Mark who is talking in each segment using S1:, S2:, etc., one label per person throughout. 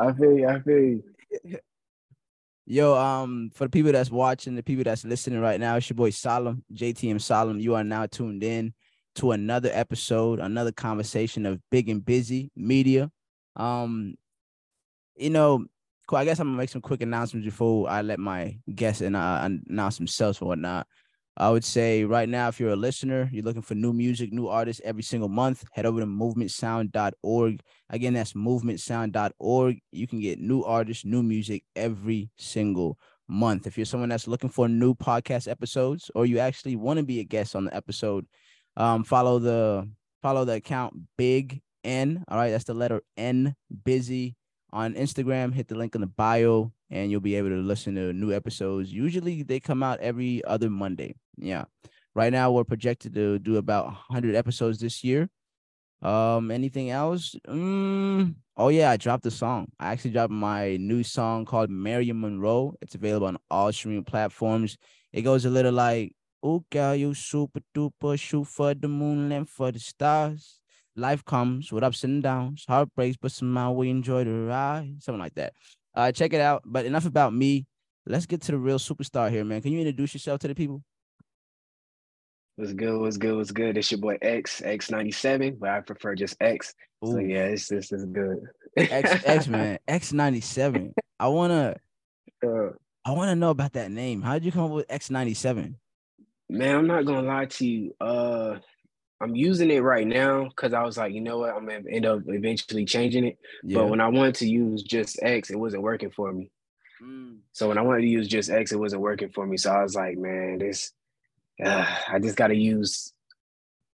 S1: I feel you. I feel you.
S2: Yo, um, for the people that's watching, the people that's listening right now, it's your boy Salim, JTM Salim. You are now tuned in to another episode, another conversation of Big and Busy Media. Um, you know, I guess I'm gonna make some quick announcements before I let my guests and uh, announce themselves or whatnot. I would say right now, if you're a listener, you're looking for new music, new artists every single month, head over to movementsound.org. Again, that's movementsound.org. You can get new artists, new music every single month. If you're someone that's looking for new podcast episodes or you actually want to be a guest on the episode, um, follow the follow the account Big N. All right, that's the letter N busy on Instagram. Hit the link in the bio and you'll be able to listen to new episodes. Usually they come out every other Monday. Yeah. Right now we're projected to do about 100 episodes this year. Um, anything else? Mm, oh yeah, I dropped a song. I actually dropped my new song called Marilyn Monroe. It's available on all streaming platforms. It goes a little like, "Oh girl, you super duper, shoot for the moon, land for the stars. Life comes with ups and downs, heartbreaks, but somehow we enjoy the ride." Something like that. Uh, check it out. But enough about me. Let's get to the real superstar here, man. Can you introduce yourself to the people?
S1: What's good? What's good? What's good? It's your boy X X ninety seven, but I prefer just X. Ooh. So yeah, it's this is good.
S2: X X man X ninety seven. I wanna, uh, I wanna know about that name. How did you come up with X ninety seven?
S1: Man, I'm not gonna lie to you. Uh, I'm using it right now because I was like, you know what, I'm gonna end up eventually changing it. Yeah. But when I wanted to use just X, it wasn't working for me. Mm. So when I wanted to use just X, it wasn't working for me. So I was like, man, this, uh, I just got to use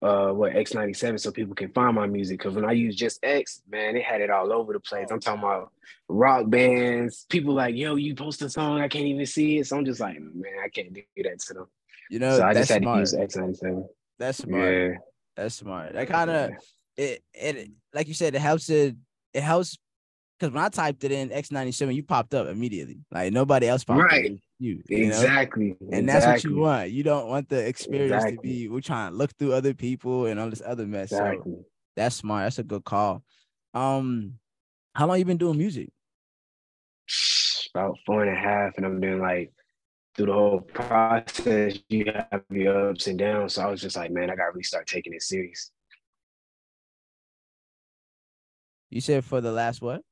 S1: uh what X97 so people can find my music. Because when I use just X, man, it had it all over the place. I'm talking about rock bands, people like, yo, you post a song, I can't even see it. So I'm just like, man, I can't do that to them.
S2: You know,
S1: so I just had smart. to use X97.
S2: That's smart. Yeah. That's smart. That kind of it, it like you said, it helps it it helps because when I typed it in X97, you popped up immediately. Like nobody else popped
S1: right.
S2: up. You,
S1: you exactly.
S2: Know? And that's what you want. You don't want the experience exactly. to be we're trying to look through other people and all this other mess. Exactly. So that's smart. That's a good call. Um, how long you been doing music?
S1: About four and a half, and I'm doing like through the whole process, you have your ups and downs. So I was just like, man, I gotta really start taking it serious.
S2: You said for the last what?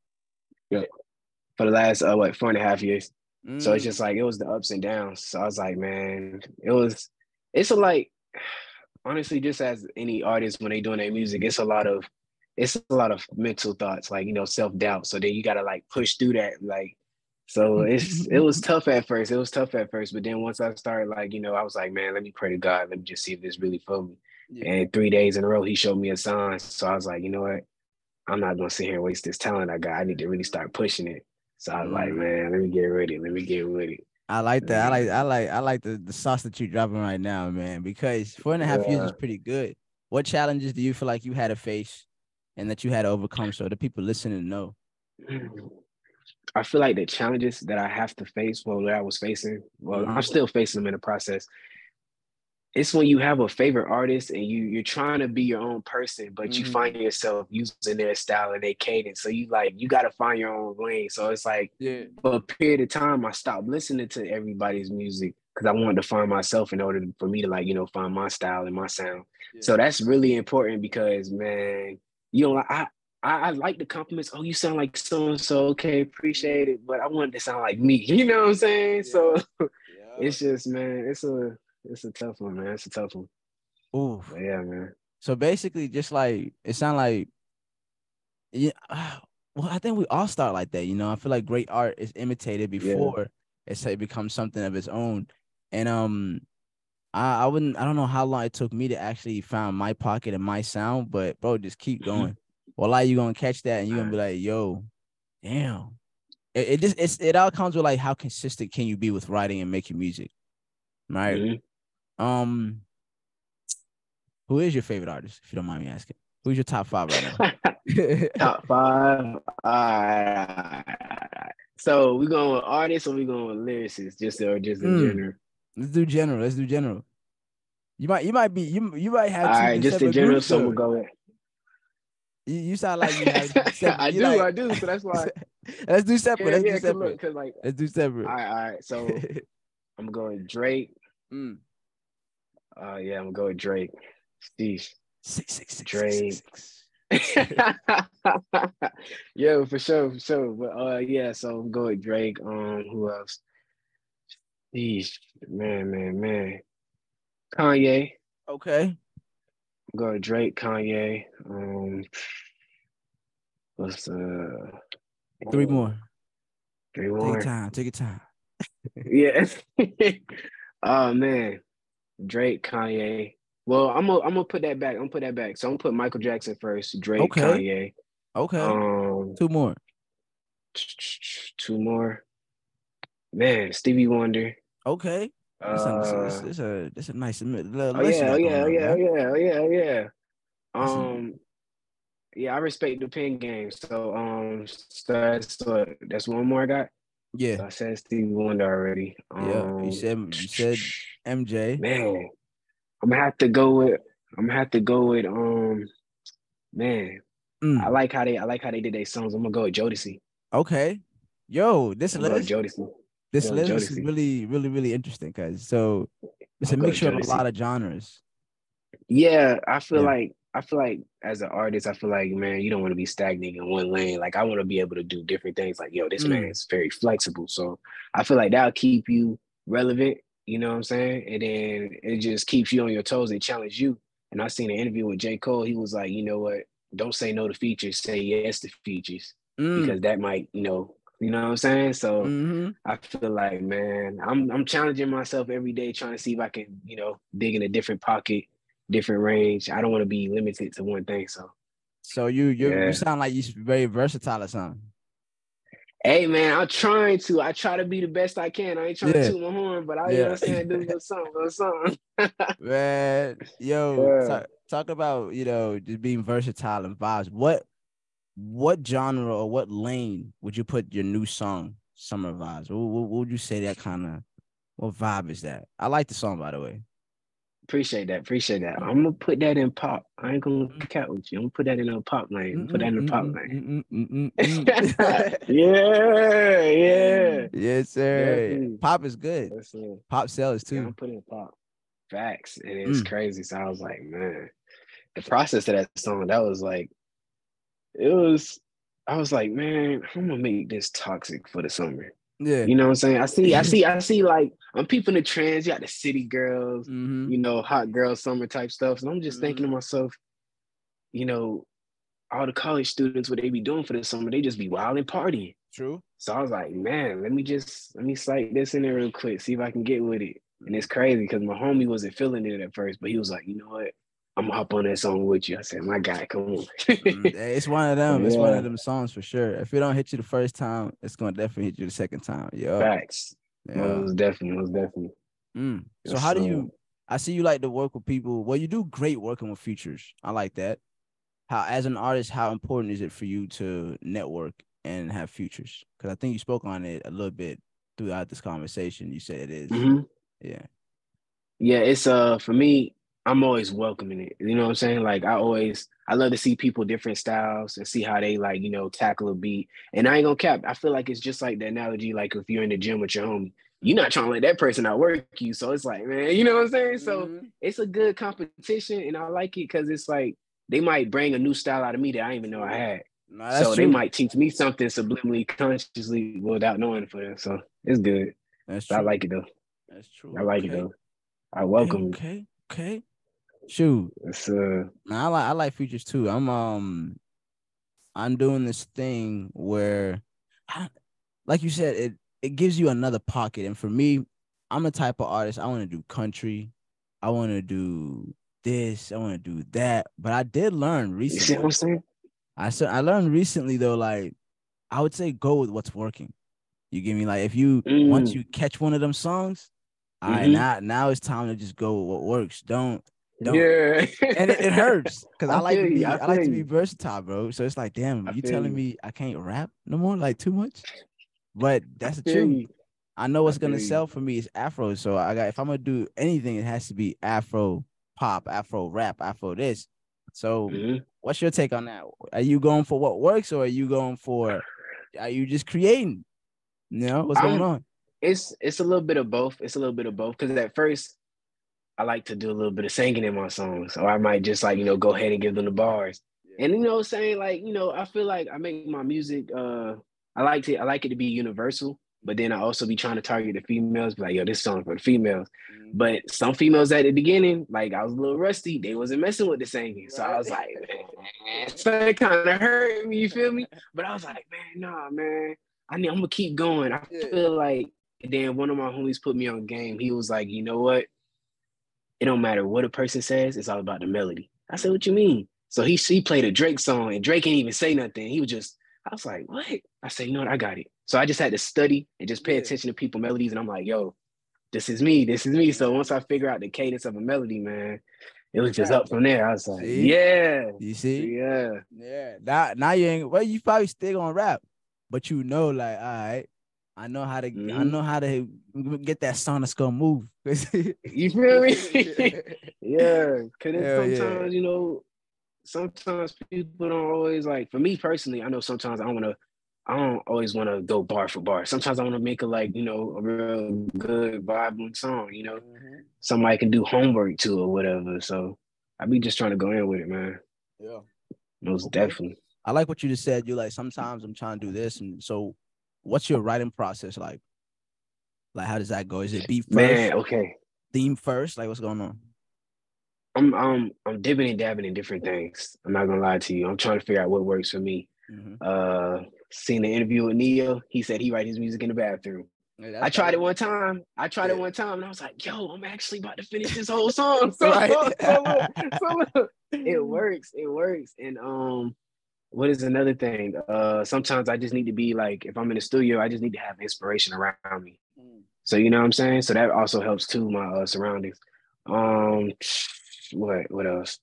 S1: Yeah, for the last uh, what four and a half years. Mm. So it's mm. just like it was the ups and downs. So I was like, man, it was. It's a like, honestly, just as any artist when they doing their music, it's a lot of, it's a lot of mental thoughts, like you know, self doubt. So then you gotta like push through that, like so it's it was tough at first. It was tough at first, but then once I started, like you know, I was like, man, let me pray to God. Let me just see if this really for me. Yeah. And three days in a row, he showed me a sign. So I was like, you know what? I'm not gonna sit here and waste this talent I got. I need to really start pushing it. So I was mm. like, man, let me get ready. Let me get ready.
S2: I like that. I like I like I like the, the sauce that you're dropping right now, man, because four and a half yeah. years is pretty good. What challenges do you feel like you had to face and that you had to overcome so the people listening know?
S1: I feel like the challenges that I have to face, well, that I was facing, well, mm-hmm. I'm still facing them in the process. It's when you have a favorite artist and you you're trying to be your own person, but mm-hmm. you find yourself using their style and their cadence. So you like you got to find your own lane. So it's like yeah. for a period of time, I stopped listening to everybody's music because I wanted to find myself in order for me to like you know find my style and my sound. Yeah. So that's really important because man, you know I I, I, like the compliments. Oh, you sound like so and so. Okay, appreciate it. But I wanted to sound like me. You know what I'm saying? Yeah. So yeah. it's just, man, it's a it's a tough one, man. It's a tough one.
S2: Ooh,
S1: yeah, man.
S2: So basically, just like it sound like, yeah. Well, I think we all start like that. You know, I feel like great art is imitated before yeah. it's it becomes something of its own. And um, I, I wouldn't I don't know how long it took me to actually find my pocket and my sound, but bro, just keep going well, like you gonna catch that and you're gonna be like, yo, damn. It, it just it's it all comes with like how consistent can you be with writing and making music, right? Mm-hmm. Um, who is your favorite artist, if you don't mind me asking? Who's your top five right
S1: now? top five. All right. So we going with artists or we going with lyricists, just or just in mm. general?
S2: Let's do general. Let's do general. You might you might be you you might have
S1: all right, just in general. So we'll go with
S2: you, you sound like you have
S1: I do, I do. So that's why
S2: Let's do separate.
S1: Yeah,
S2: Let's
S1: yeah,
S2: do separate.
S1: cause like,
S2: Let's do separate.
S1: all right, all right. So I'm going Drake.
S2: Mm.
S1: Uh, yeah, I'm gonna go with Drake. Steve.
S2: Six, six, six,
S1: Drake.
S2: six, six.
S1: yeah, for sure, for sure. But uh, yeah, so I'm going with Drake. Um, who else? Sheesh, man, man, man. Kanye.
S2: Okay.
S1: Going with Drake, Kanye. Um, what's uh?
S2: Three more.
S1: Three more.
S2: Take your time. Take your time.
S1: Yeah. oh man, Drake, Kanye. Well, I'm gonna I'm gonna put that back. I'm gonna put that back. So I'm gonna put Michael Jackson first. Drake,
S2: Okay.
S1: Kanye.
S2: Okay.
S1: Um,
S2: Two more.
S1: two more. Man, Stevie Wonder.
S2: Okay. A,
S1: Uh,
S2: that's, that's a that's a nice li- little
S1: oh yeah, oh yeah,
S2: on,
S1: yeah, yeah, yeah, yeah. Um, yeah, I respect the pen game. So um, so that's what that's one more I got.
S2: Yeah.
S1: I said Stevie Wonder already.
S2: Yeah.
S1: Um,
S2: You said you said MJ.
S1: man, I'm gonna have to go with I'm gonna have to go with um man.
S2: Mm,
S1: I like how they I like how they did their songs. I'm gonna go with Jodeci.
S2: Okay. Yo, this
S1: I'm gonna go with
S2: list,
S1: Jodeci.
S2: This
S1: go
S2: list is really, really, really interesting, guys. So it's a
S1: I'll
S2: mixture of a lot of genres.
S1: Yeah, I feel
S2: Yeah.
S1: like I feel like as an artist, I feel like man, you don't want to be stagnant in one lane. Like I want to be able to do different things. Like yo, this
S2: Mm.
S1: man is very flexible, so I feel like that'll keep you relevant. You know what I'm saying? And then it just keeps you on your toes and challenge you. And I seen an interview with J Cole. He was like, you know what? Don't say no to features. Say yes to features
S2: Mm,
S1: because that might, you know, you know what I'm saying. So
S2: mhm.
S1: I feel like, man, I'm I'm challenging myself every day, trying to see if I can, you know, dig in a different pocket, different range. I don't want to be limited to one thing. So,
S2: So you you
S1: Yeah.
S2: you sound like you're very versatile or something.
S1: hey, man, I'm trying to. I try to be the best I can. I ain't trying
S2: Yeah.
S1: to toot my horn, but I, you know what I'm saying, do a little something, little something.
S2: Man, yo,
S1: Yeah.
S2: talk, talk about you know just being versatile and vibes. What what genre or what lane would you put your new song, Summer Vibes? What, what, what would you say that kind of what vibe is that? I like the song by the way.
S1: Appreciate that. Appreciate that. I'm gonna put that in pop. I ain't gonna
S2: Mm.
S1: cat with you. I'm gonna put that in a pop lane. Put that in a pop lane. yeah, yeah.
S2: yes, sir.
S1: Definitely.
S2: Pop is good.
S1: It.
S2: Pop sells
S1: Yeah, I'm
S2: too.
S1: putting pop. Facts. And it's
S2: Mm.
S1: crazy. So I was like, man, the process of that song, that was like, it was, I was like, man, I'm gonna make this toxic for the summer.
S2: Yeah.
S1: You know what I'm saying? I see, I see, I see like I'm peeping the trends. You got the city girls,
S2: hmm
S1: you know, hot girl summer type stuff. And I'm just thinking to myself, you know, all the college students, what they be doing for the summer, they just be wild and partying.
S2: True.
S1: So I was like, man, let me just let me cite this in there real quick, see if I can get with it. And it's crazy because my homie wasn't feeling it at first, but he was like, you know what? I'm gonna hop on that song with you. I said, my guy, come on.
S2: Mm, it's one of them. It's one of them songs for sure. If it don't hit you the first time, it's gonna definitely hit you the second time. Yeah.
S1: Facts.
S2: yeah.
S1: Most definitely, most definitely.
S2: Mm. So how do you? I see you like to work with people. Well, you do great working with features. I like that. How, as an artist, how important is it for you to network and have features? Because I think you spoke on it a little bit throughout this conversation. You said it is.
S1: Mhm.
S2: Yeah.
S1: Yeah, it's uh for me, I'm always welcoming it. You know what I'm saying? Like I always I love to see people different styles and see how they like, you know, tackle a beat. And I ain't gonna cap. I feel like it's just like the analogy, like if you're in the gym with your homie, you're not trying to let that person outwork you. So it's like, man, you know what I'm saying? So
S2: Mhm.
S1: it's a good competition and I like it because it's like they might bring a new style out of me that I didn't even know I had.
S2: No,
S1: so
S2: true.
S1: they might teach me something subliminally, consciously, without knowing for them. So it's good.
S2: That's true.
S1: I like it though.
S2: That's true.
S1: I like it though. I welcome it.
S2: Okay. Okay. Shoot.
S1: It's uh
S2: Nah, I like I like features too. I'm um I'm doing this thing where I, like you said, it it gives you another pocket. And for me, I'm the type of artist I want to do country. I want to do this, I want to do that. But I did learn
S1: you see
S2: recently.
S1: what I'm saying?
S2: I said I learned recently though, like I would say go with what's working. You give me like if you once
S1: Mm.
S2: you catch one of them songs, all right, now now it's time to just go with what works. Don't
S1: Yeah.
S2: and it, it hurts because I,
S1: I
S2: like to be
S1: I
S2: I, like to be versatile, bro. So it's like, damn, you telling me I can't rap no more, like too much. But that's the truth.
S1: you.
S2: I know what's gonna sell for me is Afro. So I got if I'm gonna do anything, it has to be Afro pop, Afro rap, Afro this. So
S1: Mhm.
S2: what's your take on that? Are you going for what works or are you going for are you just creating? You know what's going
S1: I'm-
S2: on?
S1: It's it's a little bit of both. It's a little bit of both because at first I like to do a little bit of singing in my songs, or I might just like you know go ahead and give them the bars. And you know, saying like you know, I feel like I make my music. uh I like to I like it to be universal, but then I also be trying to target the females. Be like, yo, this song for the females. But some females at the beginning, like I was a little rusty, they wasn't messing with the singing. So I was like, man, so it kind of hurt me, you feel me? But I was like, man, nah, man. I need, I'm gonna keep going. I
S2: Yeah.
S1: feel like then one of my homies put me on game. He was like, you know what? It don't matter what a person says, it's all about the melody. I said, what you mean? So he he played a Drake song and Drake ain't even say nothing. He was just, I was like, what? I said, you know what? I got it. So I just had to study and just pay
S2: Yeah.
S1: attention to people melodies. And I'm like, yo, this is me. This is me. So once I figure out the cadence of a melody, man, it was just up from there. I was like,
S2: See?
S1: yeah,
S2: You see?
S1: yeah,
S2: Yeah. Now, now you ain't. Well, you probably still gonna rap, but you know, like, all right, I know how to. I
S1: Mhm.
S2: know how to get that song that's gonna move.
S1: you feel me? yeah, because
S2: Hell yeah.
S1: sometimes you know, sometimes people don't always like. For me personally, I know sometimes I want to. I don't always want to go bar for bar. Sometimes I want to make a like you know a real good vibrant song. You know, somebody can do homework to or whatever. So I be just trying to go in with it, man.
S2: Yeah.
S1: Most
S2: Okay.
S1: definitely.
S2: I like what you just said. You like sometimes I'm trying to do this, and so, what's your writing process like? Like, how does that go? Is it beat first,
S1: Man, okay.
S2: theme first? Like, what's going on?
S1: I'm um I'm dipping and dabbing in different things. I'm not gonna lie to you. I'm trying to figure out what works for me.
S2: Mhm.
S1: Uh seen the interview with Ne-Yo. He said he write his music in the bathroom.
S2: Yeah,
S1: I tried it one time. I tried
S2: Yeah.
S1: it one time and I was like, yo, I'm actually about to finish this whole song. So,
S2: Right.
S1: so so look, it works. It works. And um, what is another thing? Uh sometimes I just need to be like, if I'm in the studio, I just need to have inspiration around me.
S2: Mm.
S1: So you know what I'm saying? So that also helps too, my uh, surroundings. Um what what else?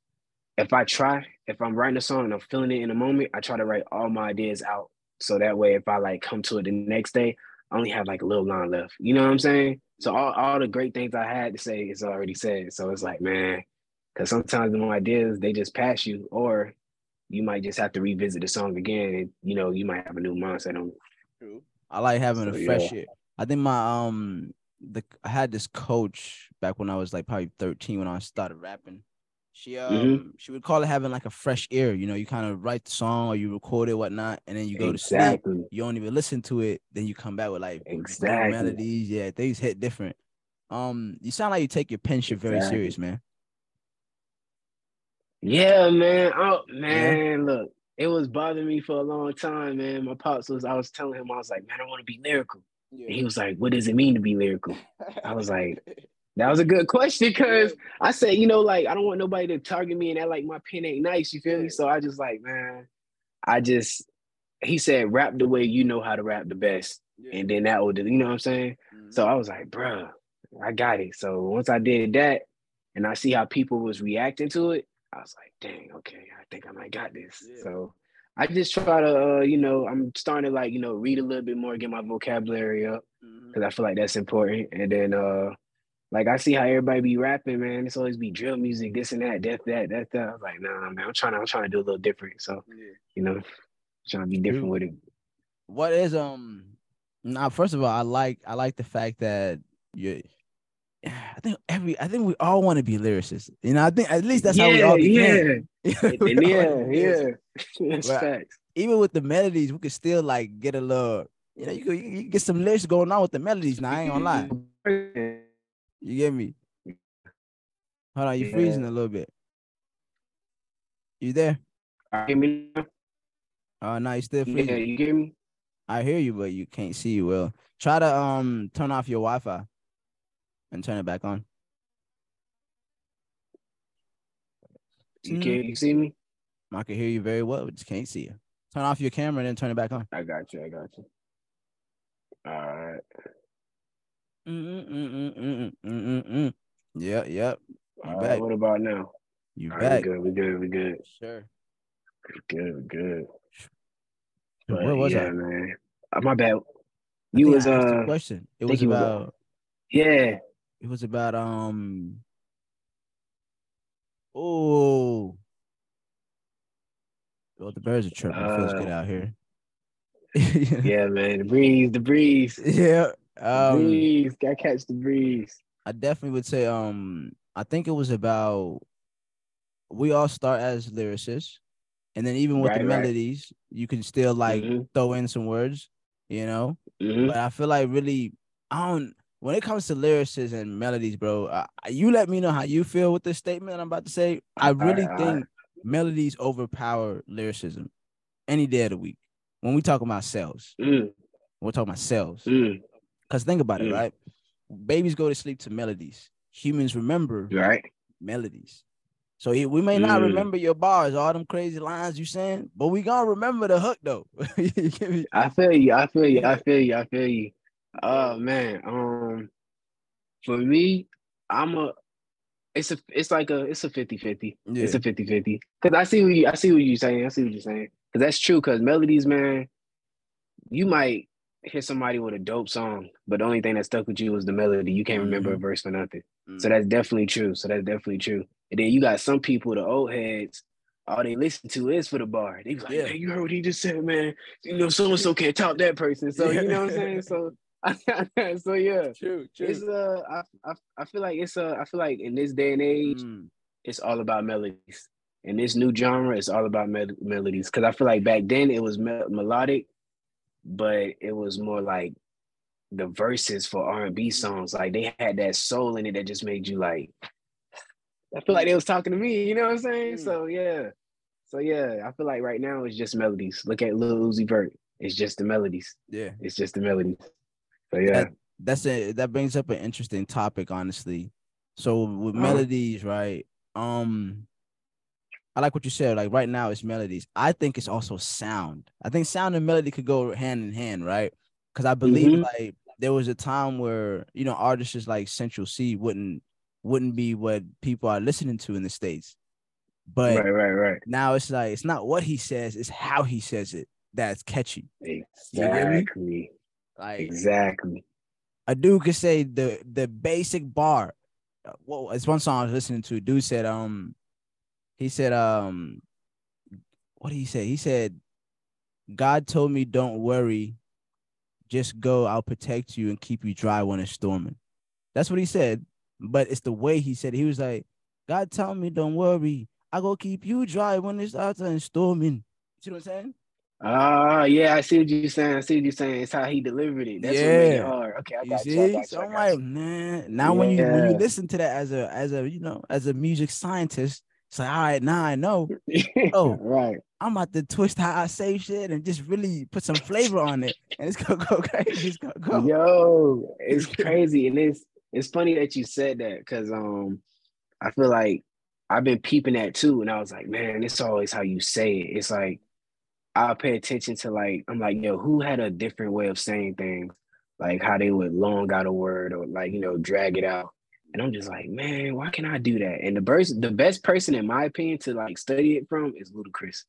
S1: If I try, if I'm writing a song and I'm feeling it in a moment, I try to write all my ideas out. So that way if I like come to it the next day, I only have like a little line left. You know what I'm saying? So all, all the great things I had to say is already said. So it's like, man, because sometimes the more ideas they just pass you, or you might just have to revisit the song again, and you know you might have a new mindset on it.
S2: I like having
S1: So,
S2: a fresh
S1: yeah.
S2: ear. I think my um the I had this coach back when I was like probably 13 when I started rapping. She um
S1: Mhm.
S2: she would call it having like a fresh ear. You know, you kind of write the song or you record it, whatnot, and then you go to sleep. You don't even listen to it. Then you come back with like new
S1: Exactly.
S2: melodies. Yeah, things hit different. Um, you sound like you take your pen shit very serious, man.
S1: Yeah, man. Oh man, look, it was bothering me for a long time, man. My pops was I was telling him, I was like, man, I want to be lyrical. And he was like, What does it mean to be lyrical? I was like, That was a good question because I said, you know, like I don't want nobody to target me and that like my pen ain't nice, you feel
S2: Yeah.
S1: me? So I just like, man, I just he said, rap the way you know how to rap the best. And then that would, you know what I'm saying?
S2: Mm-hmm.
S1: So I was like, bruh, I got it. So once I did that and I see how people was reacting to it, I was like, dang, okay, I think I might got this.
S2: Yeah.
S1: So I just try to, uh, you know, I'm starting to like, you know, read a little bit more, get my vocabulary up because I feel like that's important. And then, uh, like I see how everybody be rapping, man. It's always be drill music, this and that, that, that, that, that. I was like, nah, man, I'm trying to, I'm trying to do a little different. So, you know, trying to be different
S2: True.
S1: with it.
S2: what is um now first of all i like i like the fact that you i think every i think we all want to be lyricists you know i think at least that's how we all began
S1: yeah, yeah,
S2: wanna be lyricists.
S1: yeah. That's facts.
S2: even with the melodies we could still like get a little you know you could, you could get some lyrics going on with the melodies now i ain't gonna lie. You get me? Hold on you're
S1: Yeah.
S2: freezing a little bit. You there?
S1: You hear me
S2: oh no you still
S1: Yeah,
S2: freezing.
S1: you hear me?
S2: i hear you but you can't see you well. Try to um turn off your wi-fi and turn it back on
S1: You
S2: Mhm.
S1: can you see me?
S2: I can hear you very well, but just can't see you. Turn off your camera and then turn it back on.
S1: I got you. I got you. All right.
S2: Mm-mm-mm-mm-mm-mm-mm-mm. Yep, yep. You
S1: All right.
S2: back.
S1: What about now?
S2: You
S1: All right,
S2: back.
S1: we good. We good. We good.
S2: Sure.
S1: We good. We good.
S2: Where was
S1: yeah,
S2: I?
S1: man. Uh, my bad. You was uh
S2: question. It was
S1: you was,
S2: about
S1: yeah.
S2: It was about um oh well the birds are chirping. It feels good
S1: Uh,
S2: out here.
S1: yeah, man. The breeze, the breeze.
S2: Yeah.
S1: Um, breeze. Gotta catch the breeze.
S2: I definitely would say, um, I think it was about we all start as lyricists, and then even with right, the melodies, right. you can still like mm-hmm. throw in some words, you know. Mm-hmm. But I feel like really, I don't. When it comes to lyricists and melodies, bro, uh, you let me know how you feel with this statement I'm about to say. I really right, think melodies overpower lyricism any day of the week. When we talk about sales, mm. we're talking about sales. Mm. Cause think about mm. it, right? Babies go to sleep to melodies. Humans remember
S1: right
S2: melodies. So we may not mm. remember your bars, all them crazy lines you saying, but we gonna remember the hook though.
S1: I feel you. I feel you. I feel you. I feel you. Oh man. Um, for me, I'm a. It's a. It's like a. It's a 50-50. Yeah. It's a 50-50. Cause I see what you. I see what you're saying. I see what you're saying. Cause that's true. Cause melodies, man, you might hear somebody with a dope song, but the only thing that stuck with you was the melody. You can't remember mm-hmm. a verse for nothing. Mm-hmm. So that's definitely true. So that's definitely true. And then you got some people, the old heads, all they listen to is for the bar. They be like, yeah. man, you heard what he just said, man. You know, so and so can't top that person. So you know what I'm saying? So so yeah.
S2: True, true.
S1: It's uh I, I I feel like it's uh I feel like in this day and age, mm. it's all about melodies. In this new genre, it's all about me- melodies. Cause I feel like back then it was me- melodic but it was more like the verses for R and B songs. Like they had that soul in it that just made you like. I feel like they was talking to me. You know what I'm saying? Mm. So yeah, so yeah, I feel like right now it's just melodies. Look at Lil Uzi Vert. It's just the melodies.
S2: Yeah,
S1: it's just the melodies. So yeah,
S2: that, that's it. that brings up an interesting topic, honestly. So with uh-huh. melodies, right? Um, I like what you said. Like right now, it's melodies. I think it's also sound. I think sound and melody could go hand in hand, right? Because I believe mm-hmm. like there was a time where you know artists like Central Cee wouldn't wouldn't be what people are listening to in the states. But
S1: right, right, right.
S2: Now it's like it's not what he says; it's how he says it that's catchy.
S1: Exactly. Like exactly.
S2: A dude could say the the basic bar. Well, it's one song I was listening to. dude said, um, he said, um, what did he say? He said, God told me, don't worry, just go. I'll protect you and keep you dry when it's storming. That's what he said. But it's the way he said it. He was like, God told me, don't worry. I go keep you dry when it starts and storming. You know what I'm saying?
S1: Ah, uh, yeah, I see what you're saying. I see what you're saying. It's how he delivered it. That's yeah. it hard. Okay, I got you. See? you, got so I'm like,
S2: man. Now yeah. when you when you listen to that as a as a you know as a music scientist, it's like, all right, now I know. Oh,
S1: right.
S2: I'm about to twist how I say shit and just really put some flavor on it, and it's gonna go crazy. It's gonna go.
S1: Yo, it's crazy, and it's it's funny that you said that because um, I feel like I've been peeping that too, and I was like, man, it's always how you say it. It's like I'll pay attention to like I'm like, yo, who had a different way of saying things, like how they would long out a word or like you know drag it out. And I'm just like, man, why can I do that? And the best, the best person, in my opinion, to like study it from is Ludacris.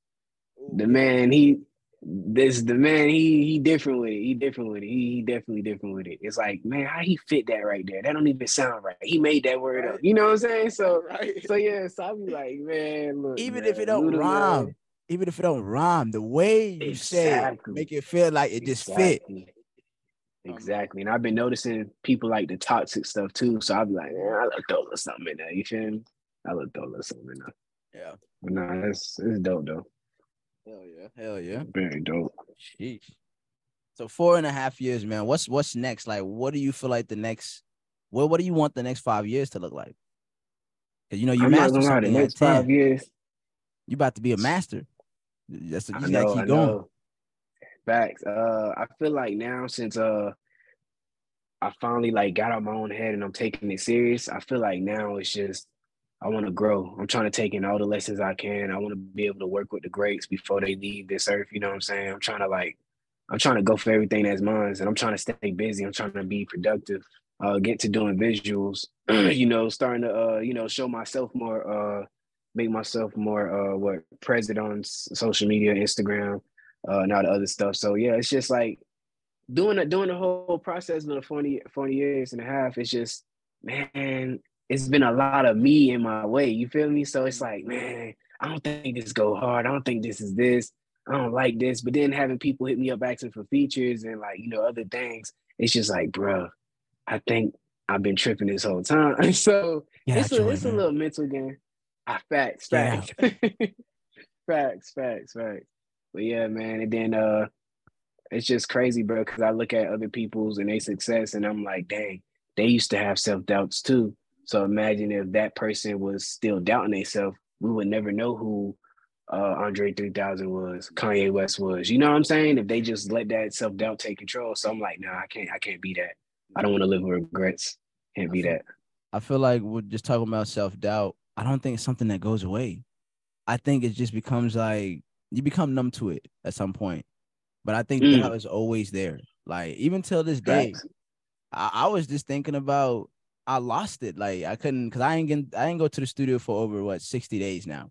S1: The man, he, this the man, he he different with it. He different with it. He, he definitely different with it. It's like, man, how he fit that right there? That don't even sound right. He made that word up. You know what I'm saying? So, right. so yeah. So I'll be like, man, look,
S2: even
S1: man,
S2: if it don't rhyme, man. Even if it don't rhyme, the way you exactly. say it, make it feel like it just exactly. fit.
S1: Exactly. And I've been noticing people like the toxic stuff too. So I'll be like, man, I look a little something in there. You feel me? I look a little something in there.
S2: Yeah.
S1: But nah, it's it's dope though.
S2: Hell yeah. Hell yeah.
S1: Very dope.
S2: Sheesh. So four and a half years, man. What's what's next? Like, what do you feel like the next what what do you want the next five years to look like? Cause you know you I'm master something the next five years. You about to be a master. That's you
S1: gotta keep going. Facts. Uh, I feel like now since uh, I finally like got out my own head and I'm taking it serious. I feel like now it's just I want to grow. I'm trying to take in all the lessons I can. I want to be able to work with the greats before they leave this earth. You know what I'm saying? I'm trying to like, I'm trying to go for everything that's mine, and I'm trying to stay busy. I'm trying to be productive. Uh, get to doing visuals. you know, starting to uh, you know, show myself more. Uh, make myself more uh, what present on social media, Instagram uh, and all the other stuff. So yeah, it's just like doing it, doing the whole process of the 40, 40 years and a half. It's just, man, it's been a lot of me in my way. You feel me? So it's like, man, I don't think this go hard. I don't think this is this. I don't like this. But then having people hit me up asking for features and like, you know, other things, it's just like, bro, I think I've been tripping this whole time. so yeah, it's, a, it's a little mental game. Ah, facts, facts. Yeah. facts, facts, facts. But yeah, man. And then uh it's just crazy, bro, because I look at other people's and their success and I'm like, dang, they used to have self-doubts too. So imagine if that person was still doubting themselves, we would never know who uh, Andre 3000 was, Kanye West was. You know what I'm saying? If they just let that self doubt take control. So I'm like, nah, I can't, I can't be that. I don't want to live with regrets. Can't be that.
S2: I feel like we're just talking about self doubt. I don't think it's something that goes away. I think it just becomes like you become numb to it at some point. But I think mm. doubt is always there. Like even till this day, I, I was just thinking about I lost it. Like I couldn't because I ain't get, I ain't go to the studio for over what 60 days now.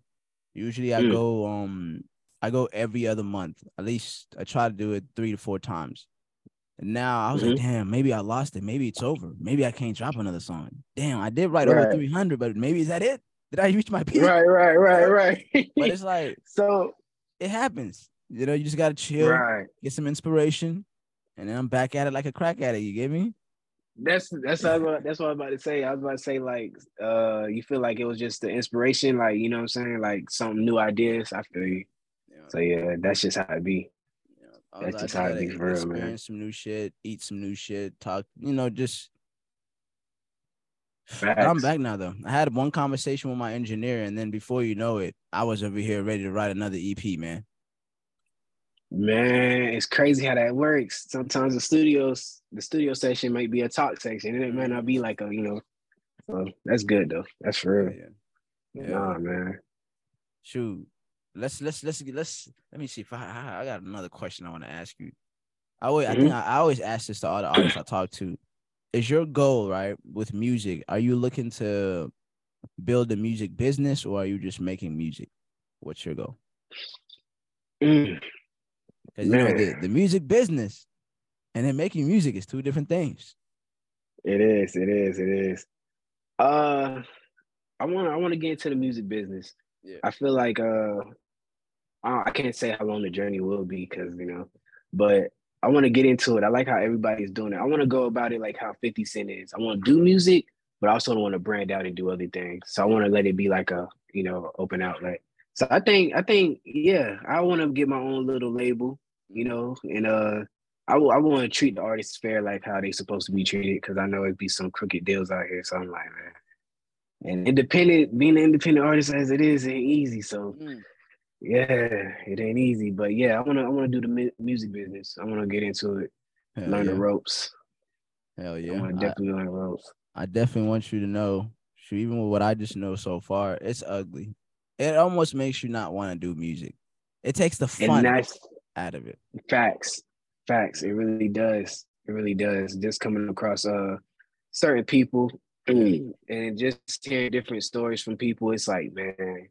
S2: Usually I mm. go um I go every other month. At least I try to do it three to four times. And now I was mm-hmm. like, damn, maybe I lost it. Maybe it's over. Maybe I can't drop another song. Damn, I did write right. over 300, but maybe is that it? Did I reach my peak?
S1: Right, right, right, right.
S2: but it's like
S1: so
S2: it happens. You know, you just gotta chill, right. get some inspiration, and then I'm back at it like a crack at it. You get me?
S1: That's that's what about, that's what I was about to say. I was about to say like uh you feel like it was just the inspiration, like you know what I'm saying, like some new ideas. I feel you. Yeah. So yeah, that's just how it be. Yeah. That's just how it be for real, man.
S2: Some new shit, eat some new shit, talk. You know, just. I'm back now though. I had one conversation with my engineer, and then before you know it, I was over here ready to write another EP, man.
S1: Man, it's crazy how that works. Sometimes the studios, the studio session might be a talk section, and it might not be like a, you know. So that's good though. That's for real. Yeah. yeah. Nah, man.
S2: Shoot, let's let's let's let's let me see if I I got another question I want to ask you. I always mm-hmm. I think I, I always ask this to all the artists I talk to. Is your goal right with music? Are you looking to build a music business, or are you just making music? What's your goal?
S1: Mm.
S2: Because you know the, the music business and then making music is two different things.
S1: It is, it is, it is. Uh I want I want to get into the music business. Yeah. I feel like uh I can't say how long the journey will be because you know, but I want to get into it. I like how everybody's doing it. I want to go about it like how 50 Cent is. I want to do music, but I also want to brand out and do other things. So I want to let it be like a, you know, open outlet. So I think I think yeah, I want to get my own little label, you know, and uh, I, I want to treat the artists fair, like how they supposed to be treated, because I know it'd be some crooked deals out here. So I'm like, man, and independent, being an independent artist as it is, ain't easy. So. Mm. Yeah, it ain't easy, but yeah, I wanna I wanna do the music business. I wanna get into it, Hell learn yeah. the ropes.
S2: Hell yeah,
S1: I wanna definitely I, learn ropes.
S2: I definitely want you to know, even with what I just know so far, it's ugly it almost makes you not want to do music. It takes the fun out of it.
S1: Facts, facts. It really does. It really does. Just coming across uh certain people and just hearing different stories from people, it's like, man,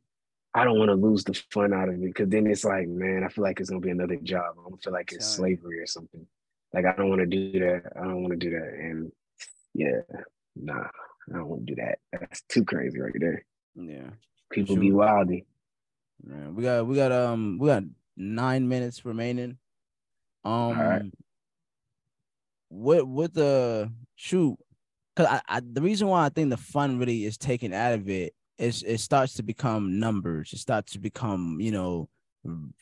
S1: I don't want to lose the fun out of it because then it's like, man, I feel like it's gonna be another job. I don't feel like it's slavery or something. Like I don't want to do that. I don't want to do that. And yeah, nah, I don't want to do that. That's too crazy right there.
S2: Yeah.
S1: People sure. be wildy.
S2: Man, we got we got um we got nine minutes remaining. Um right. what what the shoot because I, I the reason why I think the fun really is taken out of it is it starts to become numbers. It starts to become, you know,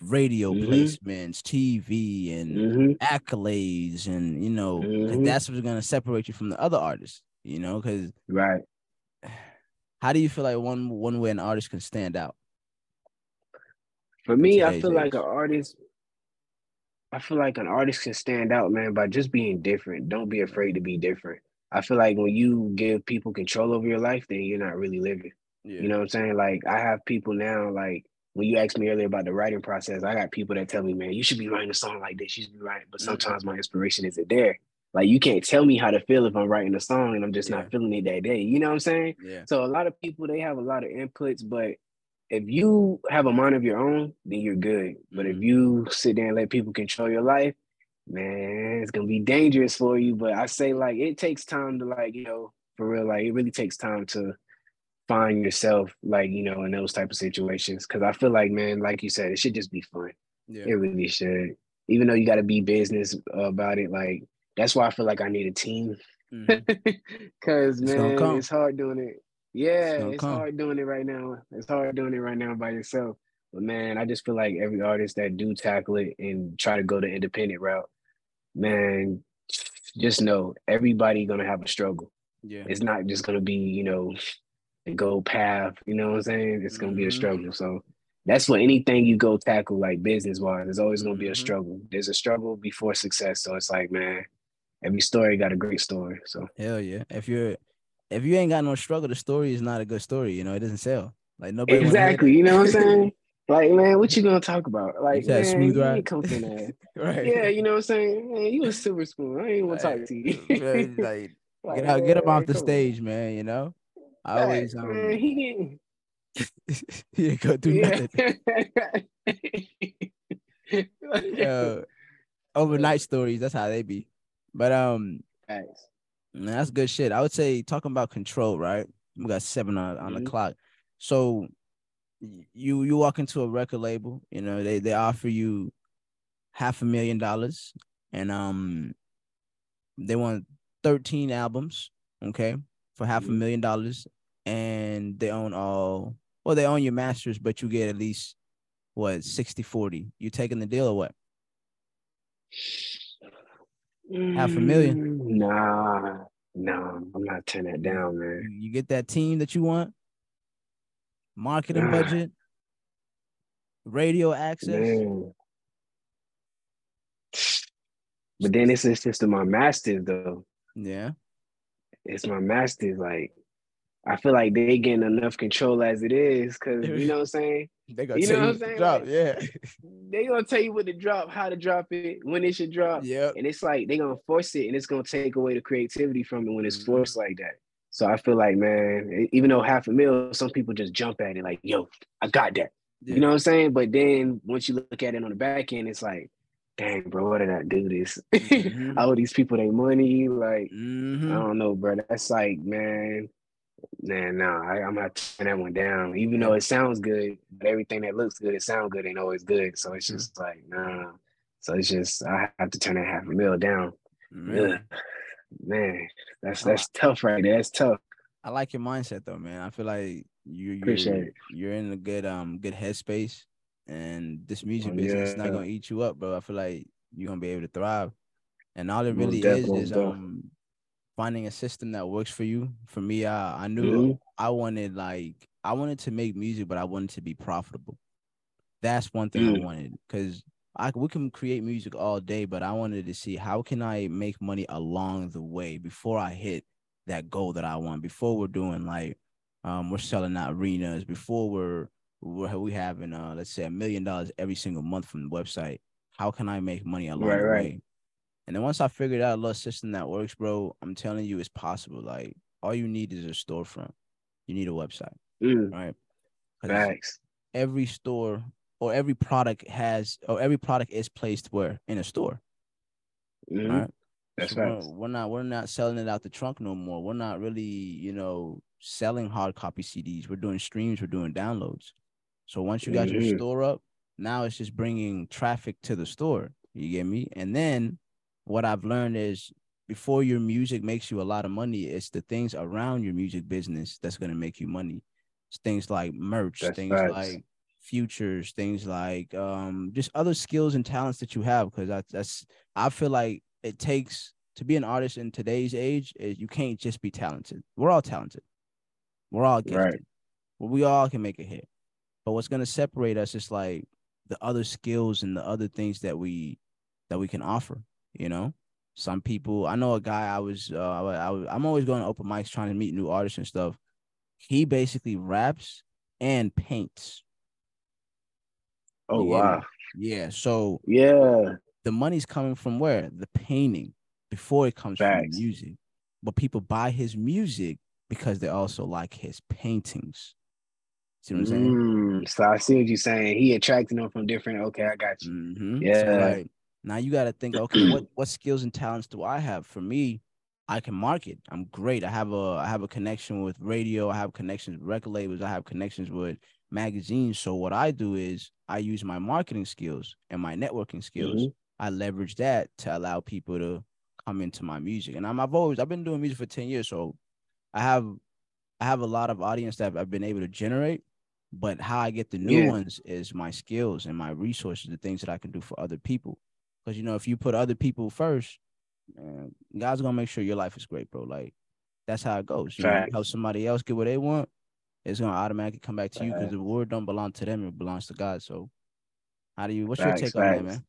S2: radio mm-hmm. placements, TV, and mm-hmm. accolades, and you know, mm-hmm. that's what's gonna separate you from the other artists. You know, because
S1: right
S2: how do you feel like one one way an artist can stand out?
S1: For me, I feel like an artist. I feel like an artist can stand out, man, by just being different. Don't be afraid to be different. I feel like when you give people control over your life, then you're not really living. Yeah. You know what I'm saying? Like I have people now, like when you asked me earlier about the writing process, I got people that tell me, man, you should be writing a song like this. You should be writing, but mm-hmm. sometimes my inspiration isn't there. Like you can't tell me how to feel if I'm writing a song and I'm just yeah. not feeling it that day. You know what I'm saying?
S2: Yeah.
S1: So a lot of people they have a lot of inputs, but if you have a mind of your own, then you're good. But mm-hmm. if you sit there and let people control your life, man, it's gonna be dangerous for you. But I say like it takes time to like, you know, for real, like it really takes time to find yourself, like, you know, in those type of situations. Cause I feel like, man, like you said, it should just be fun. Yeah. It really should. Even though you got to be business about it, like that's why I feel like I need a team. Mm-hmm. Cause man, it's hard doing it. Yeah, it's, it's hard doing it right now. It's hard doing it right now by yourself. But man, I just feel like every artist that do tackle it and try to go the independent route, man, just know everybody gonna have a struggle. Yeah. It's not just gonna be, you know, a go path, you know what I'm saying? It's gonna mm-hmm. be a mm-hmm. struggle. So that's what anything you go tackle like business wise, there's always gonna be a mm-hmm. struggle. There's a struggle before success. So it's like, man, every story got a great story. So
S2: hell yeah. If you're if you ain't got no struggle, the story is not a good story. You know, it doesn't sell. Like nobody
S1: exactly. You know what I'm saying? like, man, what you gonna talk about? Like, man, smooth ride. from right. Yeah, you know what I'm saying? Man, you a silver spoon. I ain't want to talk to you.
S2: like, like, get out, get him off the stage, on. man. You know. I always um. Man, he didn't. he didn't go do yeah. nothing. uh, overnight stories. That's how they be. But um. Man, that's good shit. I would say talking about control, right? We got seven on, on mm-hmm. the clock. So you you walk into a record label, you know, they they offer you half a million dollars and um they want 13 albums, okay, for half mm-hmm. a million dollars and they own all well, they own your masters, but you get at least what 60 40. You taking the deal or what? Half a million?
S1: Mm, nah, nah, I'm not turning that down, man.
S2: You get that team that you want, marketing nah. budget, radio access. Man.
S1: But then it's just my masters though.
S2: Yeah.
S1: It's my masters. Like I feel like they getting enough control as it is, because you know what I'm saying. They gonna you know what I'm saying? Drop, like, yeah. they gonna tell you what to drop, how to drop it, when it should drop.
S2: Yeah.
S1: And it's like they gonna force it, and it's gonna take away the creativity from it when it's mm-hmm. forced like that. So I feel like, man, even though half a mil, some people just jump at it like, "Yo, I got that." Yeah. You know what I'm saying? But then once you look at it on the back end, it's like, dang, bro, why did I do this? Mm-hmm. All these people, they money, like, mm-hmm. I don't know, bro. That's like, man, Man, no, I, am gonna turn that one down. Even though it sounds good, but everything that looks good, it sounds good, ain't always good. So it's just like, nah. So it's just I have to turn that half a mil down. Man, that's that's tough right there. That's tough.
S2: I like your mindset though, man. I feel like you you're, you're in a good um good headspace, and this music oh, business yeah. is not gonna eat you up, bro. I feel like you're gonna be able to thrive, and all it really is is um finding a system that works for you. For me, I I knew mm-hmm. I wanted like I wanted to make music, but I wanted to be profitable. That's one thing mm. I wanted because I we can create music all day, but I wanted to see how can I make money along the way before I hit that goal that I want. Before we're doing like um we're selling out arenas, before we're we're we having uh let's say a million dollars every single month from the website. How can I make money along right, the right. way? And then once I figured out a little system that works, bro, I'm telling you, it's possible. Like all you need is a storefront. You need a website, mm. right?
S1: Thanks.
S2: Every store or every product has or every product is placed where in a store. Mm-hmm. Right. That's so right. We're, we're, not we're not selling it out the trunk no more. We're not really, you know, selling hard copy CDs. We're doing streams. We're doing downloads. So once you got mm-hmm. your store up, now it's just bringing traffic to the store. You get me? And then what I've learned is before your music makes you a lot of money, it's the things around your music business that's gonna make you money. It's things like merch, that's things facts. like futures, things like um just other skills and talents that you have. Because that's that's I feel like it takes to be an artist in today's age is you can't just be talented. We're all talented. We're all gifted. Right. Well, we all can make a hit. But what's gonna separate us is like the other skills and the other things that we that we can offer you know some people i know a guy i was uh I, I, i'm always going to open mics trying to meet new artists and stuff he basically raps and paints
S1: oh wow
S2: yeah so
S1: yeah
S2: the money's coming from where the painting before it comes Facts. from the music but people buy his music because they also like his paintings See what I'm saying?
S1: Mm, so I see what you're saying. He attracting them from different. Okay, I got you. Mm-hmm. Yeah. So like,
S2: now you got to think, okay, what what skills and talents do I have? For me, I can market. I'm great. I have a I have a connection with radio. I have connections with record labels. I have connections with magazines. So what I do is I use my marketing skills and my networking skills.
S1: Mhm.
S2: I leverage that to allow people to come into my music. And I'm, I've always I've been doing music for 10 years. So I have I have a lot of audience that I've been able to generate. But how I get the new
S1: Yeah.
S2: ones is my skills and my resources, the things that I can do for other people. Because you know, if you put other people first, man, God's gonna make sure your life is great, bro. Like that's how it goes. You know, you help somebody else get what they want, it's gonna automatically come back to you because the word don't belong to them; it belongs to God. So, how do you? What's your take on that, man?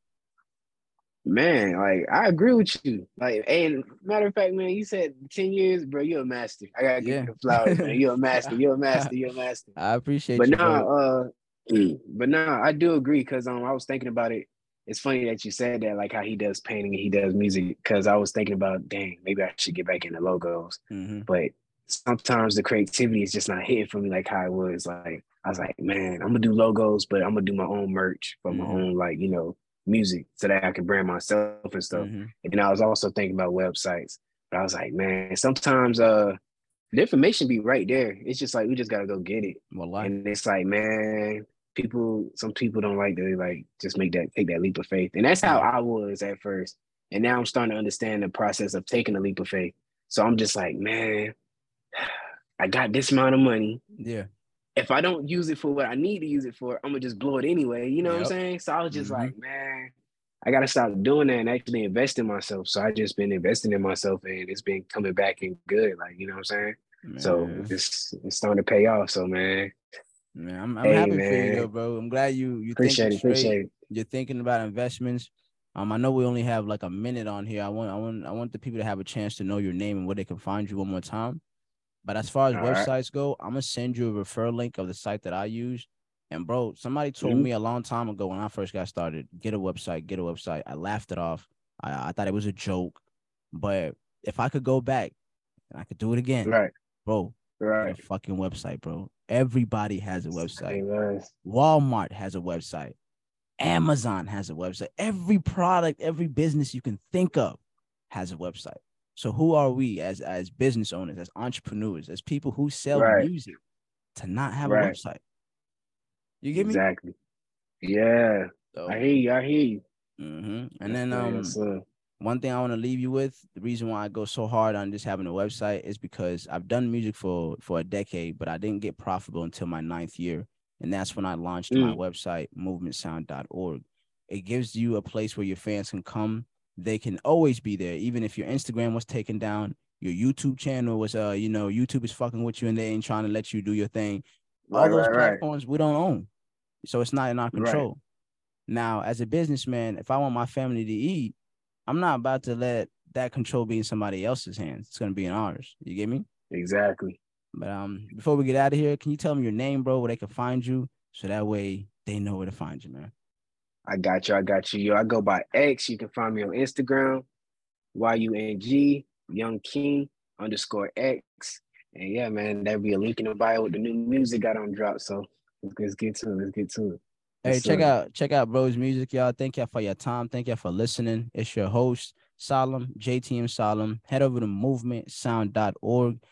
S1: Man, like I agree with you. Like, and matter of fact, man, you said ten years, bro. You're a master. I gotta give
S2: Yeah.
S1: you the flowers, man. You're a master. You're a master. You're a master.
S2: I appreciate
S1: But
S2: you, bro.
S1: uh, but nah, I do agree because um, I was thinking about it. It's funny that you said that, like how he does painting and he does music. Because I was thinking about, dang, maybe I should get back into logos.
S2: hmm
S1: But sometimes the creativity is just not hitting for me like how it was. Like I was like, man, I'm gonna do logos, but I'm gonna do my own merch for my
S2: Mhm.
S1: own, like you know, music so that I can brand myself and stuff.
S2: hmm
S1: And I was also thinking about websites. But I was like, man, sometimes uh the information be right there. It's just like we just gotta go get it.
S2: Well,
S1: And it's like, man, people, some people don't like to like just make that take that leap of faith. And that's how I was at first. And now I'm starting to understand the process of taking a leap of faith. So I'm just like, man, I got this amount of money.
S2: yeah,
S1: If I don't use it for what I need to use it for, I'm gonna just blow it anyway. You know what I'm saying? So I was just
S2: Mhm.
S1: like, man, I gotta stop doing that and actually invest in myself. So I just been investing in myself and it's been coming back in good. Like, you know what I'm saying? So it's it's starting to pay off. So man,
S2: Man, I'm, I'm
S1: Hey,
S2: happy for you, though, bro. I'm glad you you
S1: appreciate it, appreciate it.
S2: You're thinking about investments. Um, I know we only have like a minute on here. I want I want I want the people to have a chance to know your name and where they can find you one more time. But as far as
S1: All right.
S2: websites go, I'm gonna send you a referral link of the site that I use. And bro, somebody told
S1: Mhm.
S2: me a long time ago when I first got started, get a website, get a website. I laughed it off. I, I thought it was a joke. But if I could go back and I could do it again,
S1: Right,
S2: bro,
S1: right.
S2: a fucking website, bro. Everybody has a website. Walmart has a website. Amazon has a website. Every product, every business you can think of has a website. So who are we as as business owners, as entrepreneurs, as people who sell
S1: Right.
S2: music to not have
S1: Right.
S2: a website? You get me?
S1: Exactly. Yeah,
S2: So,
S1: I hear you. I hear you.
S2: mhm. And then um
S1: yes.
S2: One thing I want to leave you with, the reason why I go so hard on just having a website is because I've done music for for a decade, but I didn't get profitable until my ninth year. And that's when I launched my
S1: Mm.
S2: website, movementsound.org. It gives you a place where your fans can come. They can always be there, even if your Instagram was taken down, your YouTube channel was uh, you know, YouTube is fucking with you and they ain't trying to let you do your thing. All
S1: Right,
S2: those
S1: right, right.
S2: platforms we don't own. So it's not in our
S1: Right.
S2: control. Now, as a businessman, if I want my family to eat, I'm not about to let that control be in somebody else's hands. It's gonna be in ours. You get me?
S1: Exactly.
S2: But um, before we get out of here, can you tell them your name, bro, where they can find you, so that way they know where to find you, man.
S1: I got you. I got you. Yo, I go by X. You can find me on Instagram, Y U N G Young King underscore X. And yeah, man, that'll be a link in the bio with the new music got on drop. So let's, let's get to it. Let's get to it.
S2: Hey,
S1: Yes,
S2: check
S1: sir.
S2: out check out bro's music, y'all. Thank y'all for your time. Thank y'all for listening. It's your host, Salim, JTM Salim. Head over to movementsound.org.